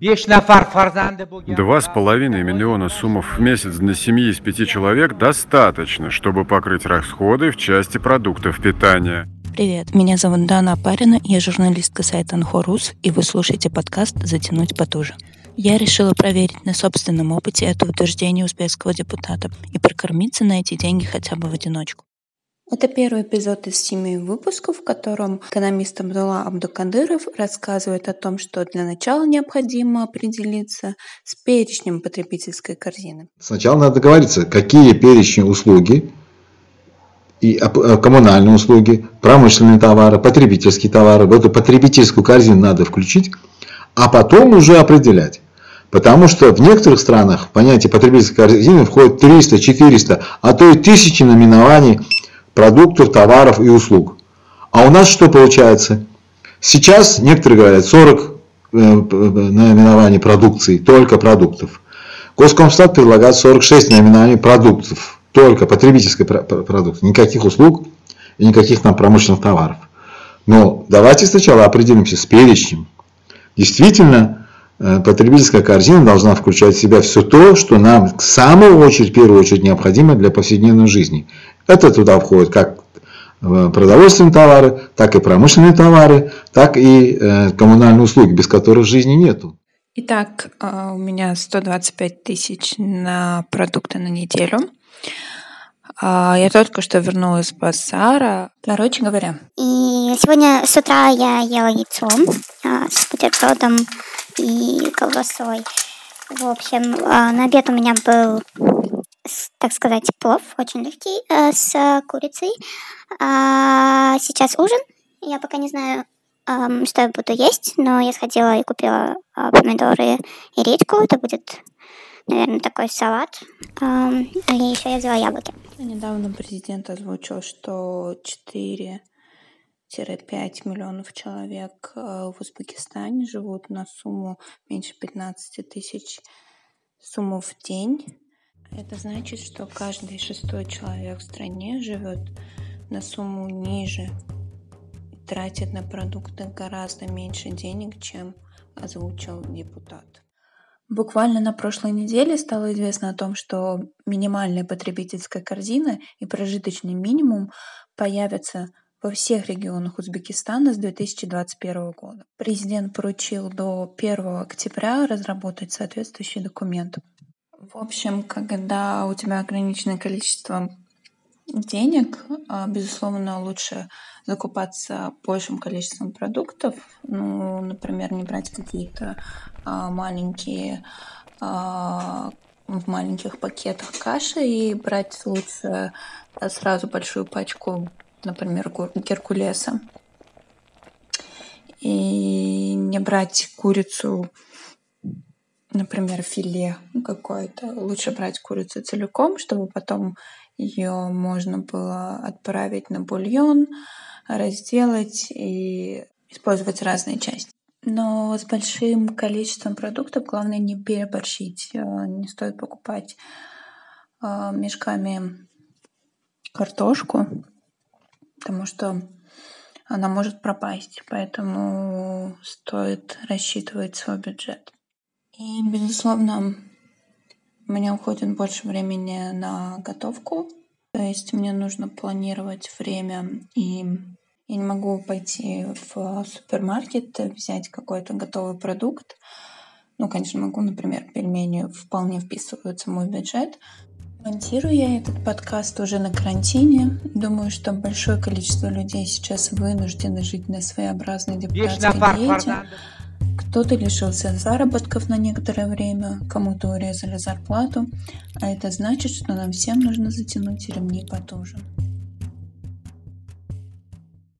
Два с половиной миллиона суммов в месяц для семьи из пяти человек достаточно, чтобы покрыть расходы в части продуктов питания. Привет, меня зовут Дана Апарина, я журналистка сайта Анхорус, и вы слушаете подкаст «Затянуть потуже». Я решила проверить на собственном опыте это утверждение узбекского депутата и прокормиться на эти деньги хотя бы в одиночку. Это первый эпизод из семи выпусков, в котором экономист Абдулла Абдукадыров рассказывает о том, что для начала необходимо определиться с перечнем потребительской корзины. Сначала надо договориться, какие перечни услуги и э, коммунальные услуги, промышленные товары, потребительские товары. В эту потребительскую корзину надо включить, а потом уже определять. Потому что в некоторых странах понятие потребительской корзины входит 300, 400, а то и тысячи наименований продуктов, товаров и услуг. А у нас что получается? Сейчас некоторые говорят 40 э, наименований продукции, только продуктов. Госкомстат предлагает 46 наименований продуктов, только потребительской продукции, никаких услуг и никаких там промышленных товаров. Но давайте сначала определимся с перечнем. Действительно, э, потребительская корзина должна включать в себя все то, что нам в самую очередь, в первую очередь необходимо для повседневной жизни. Это туда входит как э, продовольственные товары, так и промышленные товары, так и э, коммунальные услуги, без которых жизни нету. Итак, э, у меня 125 тысяч на продукты на неделю. А, я только что вернулась с базара. Короче говоря. И сегодня с утра я ела яйцо с бутербродом и колбасой. В общем, на обед у меня был так сказать, плов, очень легкий, э, с курицей. А сейчас ужин. Я пока не знаю, что я буду есть, но я сходила и купила э, помидоры и редьку. Это будет, наверное, такой салат. И еще я взяла яблоки. Недавно президент озвучил, что 4 5 миллионов человек э, в Узбекистане живут на сумму меньше 15 тысяч сумму в день. Это значит, что каждый шестой человек в стране живет на сумму ниже и тратит на продукты гораздо меньше денег, чем озвучил депутат. Буквально на прошлой неделе стало известно о том, что минимальная потребительская корзина и прожиточный минимум появятся во всех регионах Узбекистана с 2021 года. Президент поручил до 1 октября разработать соответствующий документ. В общем, когда у тебя ограниченное количество денег, а, безусловно, лучше закупаться большим количеством продуктов. Ну, например, не брать какие-то а, маленькие а, в маленьких пакетах каши и брать лучше сразу большую пачку, например, геркулеса. И не брать курицу например, филе какое-то, лучше брать курицу целиком, чтобы потом ее можно было отправить на бульон, разделать и использовать разные части. Но с большим количеством продуктов главное не переборщить. Э, не стоит покупать э, мешками картошку, потому что она может пропасть, поэтому стоит рассчитывать свой бюджет. И, безусловно, у меня уходит больше времени на готовку. То есть мне нужно планировать время, и я не могу пойти в супермаркет, взять какой-то готовый продукт. Ну, конечно, могу, например, пельмени вполне вписываются в мой бюджет. Монтирую я этот подкаст уже на карантине. Думаю, что большое количество людей сейчас вынуждены жить на своеобразной депутатской диете. Кто-то лишился заработков на некоторое время, кому-то урезали зарплату, а это значит, что нам всем нужно затянуть ремни потуже.